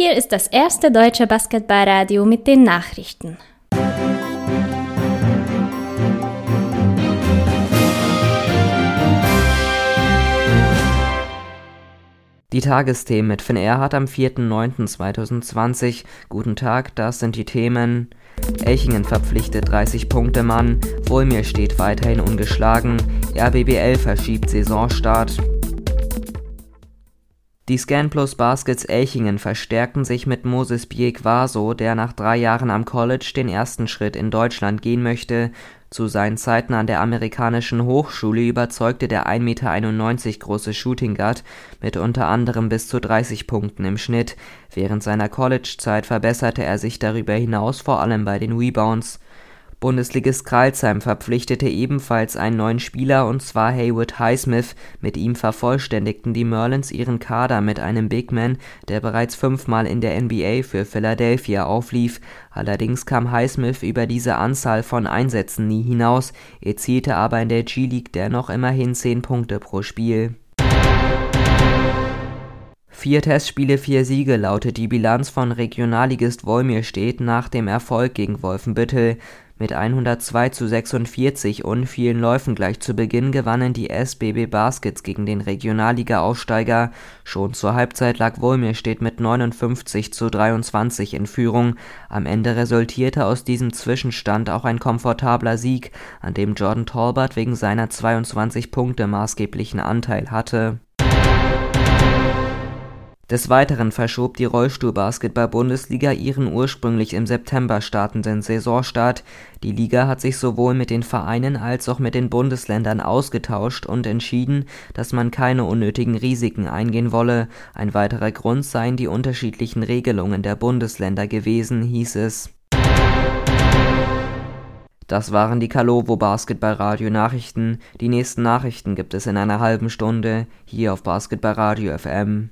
Hier ist das erste deutsche Basketballradio mit den Nachrichten. Die Tagesthemen mit Finn Erhardt am 4.9.2020. Guten Tag, das sind die Themen. Elchingen verpflichtet 30-Punkte-Mann, Wohlmir steht weiterhin ungeschlagen, RBBL verschiebt Saisonstart. Die ScanPlus Baskets Elchingen verstärkten sich mit Moses Biekwaso, der nach drei Jahren am College den ersten Schritt in Deutschland gehen möchte. Zu seinen Zeiten an der amerikanischen Hochschule überzeugte der 1,91 Meter große Shooting Guard mit unter anderem bis zu 30 Punkten im Schnitt. Während seiner Collegezeit verbesserte er sich darüber hinaus vor allem bei den Rebounds Bundesligist Crailsheim verpflichtete ebenfalls einen neuen Spieler, und zwar Haywood Highsmith. Mit ihm vervollständigten die Marlins ihren Kader mit einem Bigman, der bereits fünfmal in der NBA für Philadelphia auflief. Allerdings kam Highsmith über diese Anzahl von Einsätzen nie hinaus, erzielte aber in der G-League dennoch immerhin zehn Punkte pro Spiel. Vier Testspiele, vier Siege lautet die Bilanz von Regionalligist Wolmirstedt nach dem Erfolg gegen Wolfenbüttel. Mit 102 zu 46 und vielen Läufen gleich zu Beginn gewannen die SBB Baskets gegen den Regionalliga-Aufsteiger. Schon zur Halbzeit lag Wolmirstedt mit 59 zu 23 in Führung. Am Ende resultierte aus diesem Zwischenstand auch ein komfortabler Sieg, an dem Jordan Talbot wegen seiner 22 Punkte maßgeblichen Anteil hatte des Weiteren verschob die Rollstuhl-Basketball-Bundesliga ihren ursprünglich im September startenden Saisonstart. Die Liga hat sich sowohl mit den Vereinen als auch mit den Bundesländern ausgetauscht und entschieden, dass man keine unnötigen Risiken eingehen wolle. Ein weiterer Grund seien die unterschiedlichen Regelungen der Bundesländer gewesen, hieß es. Das waren die Kalovo Basketballradio Nachrichten. Die nächsten Nachrichten gibt es in einer halben Stunde hier auf Basketballradio FM.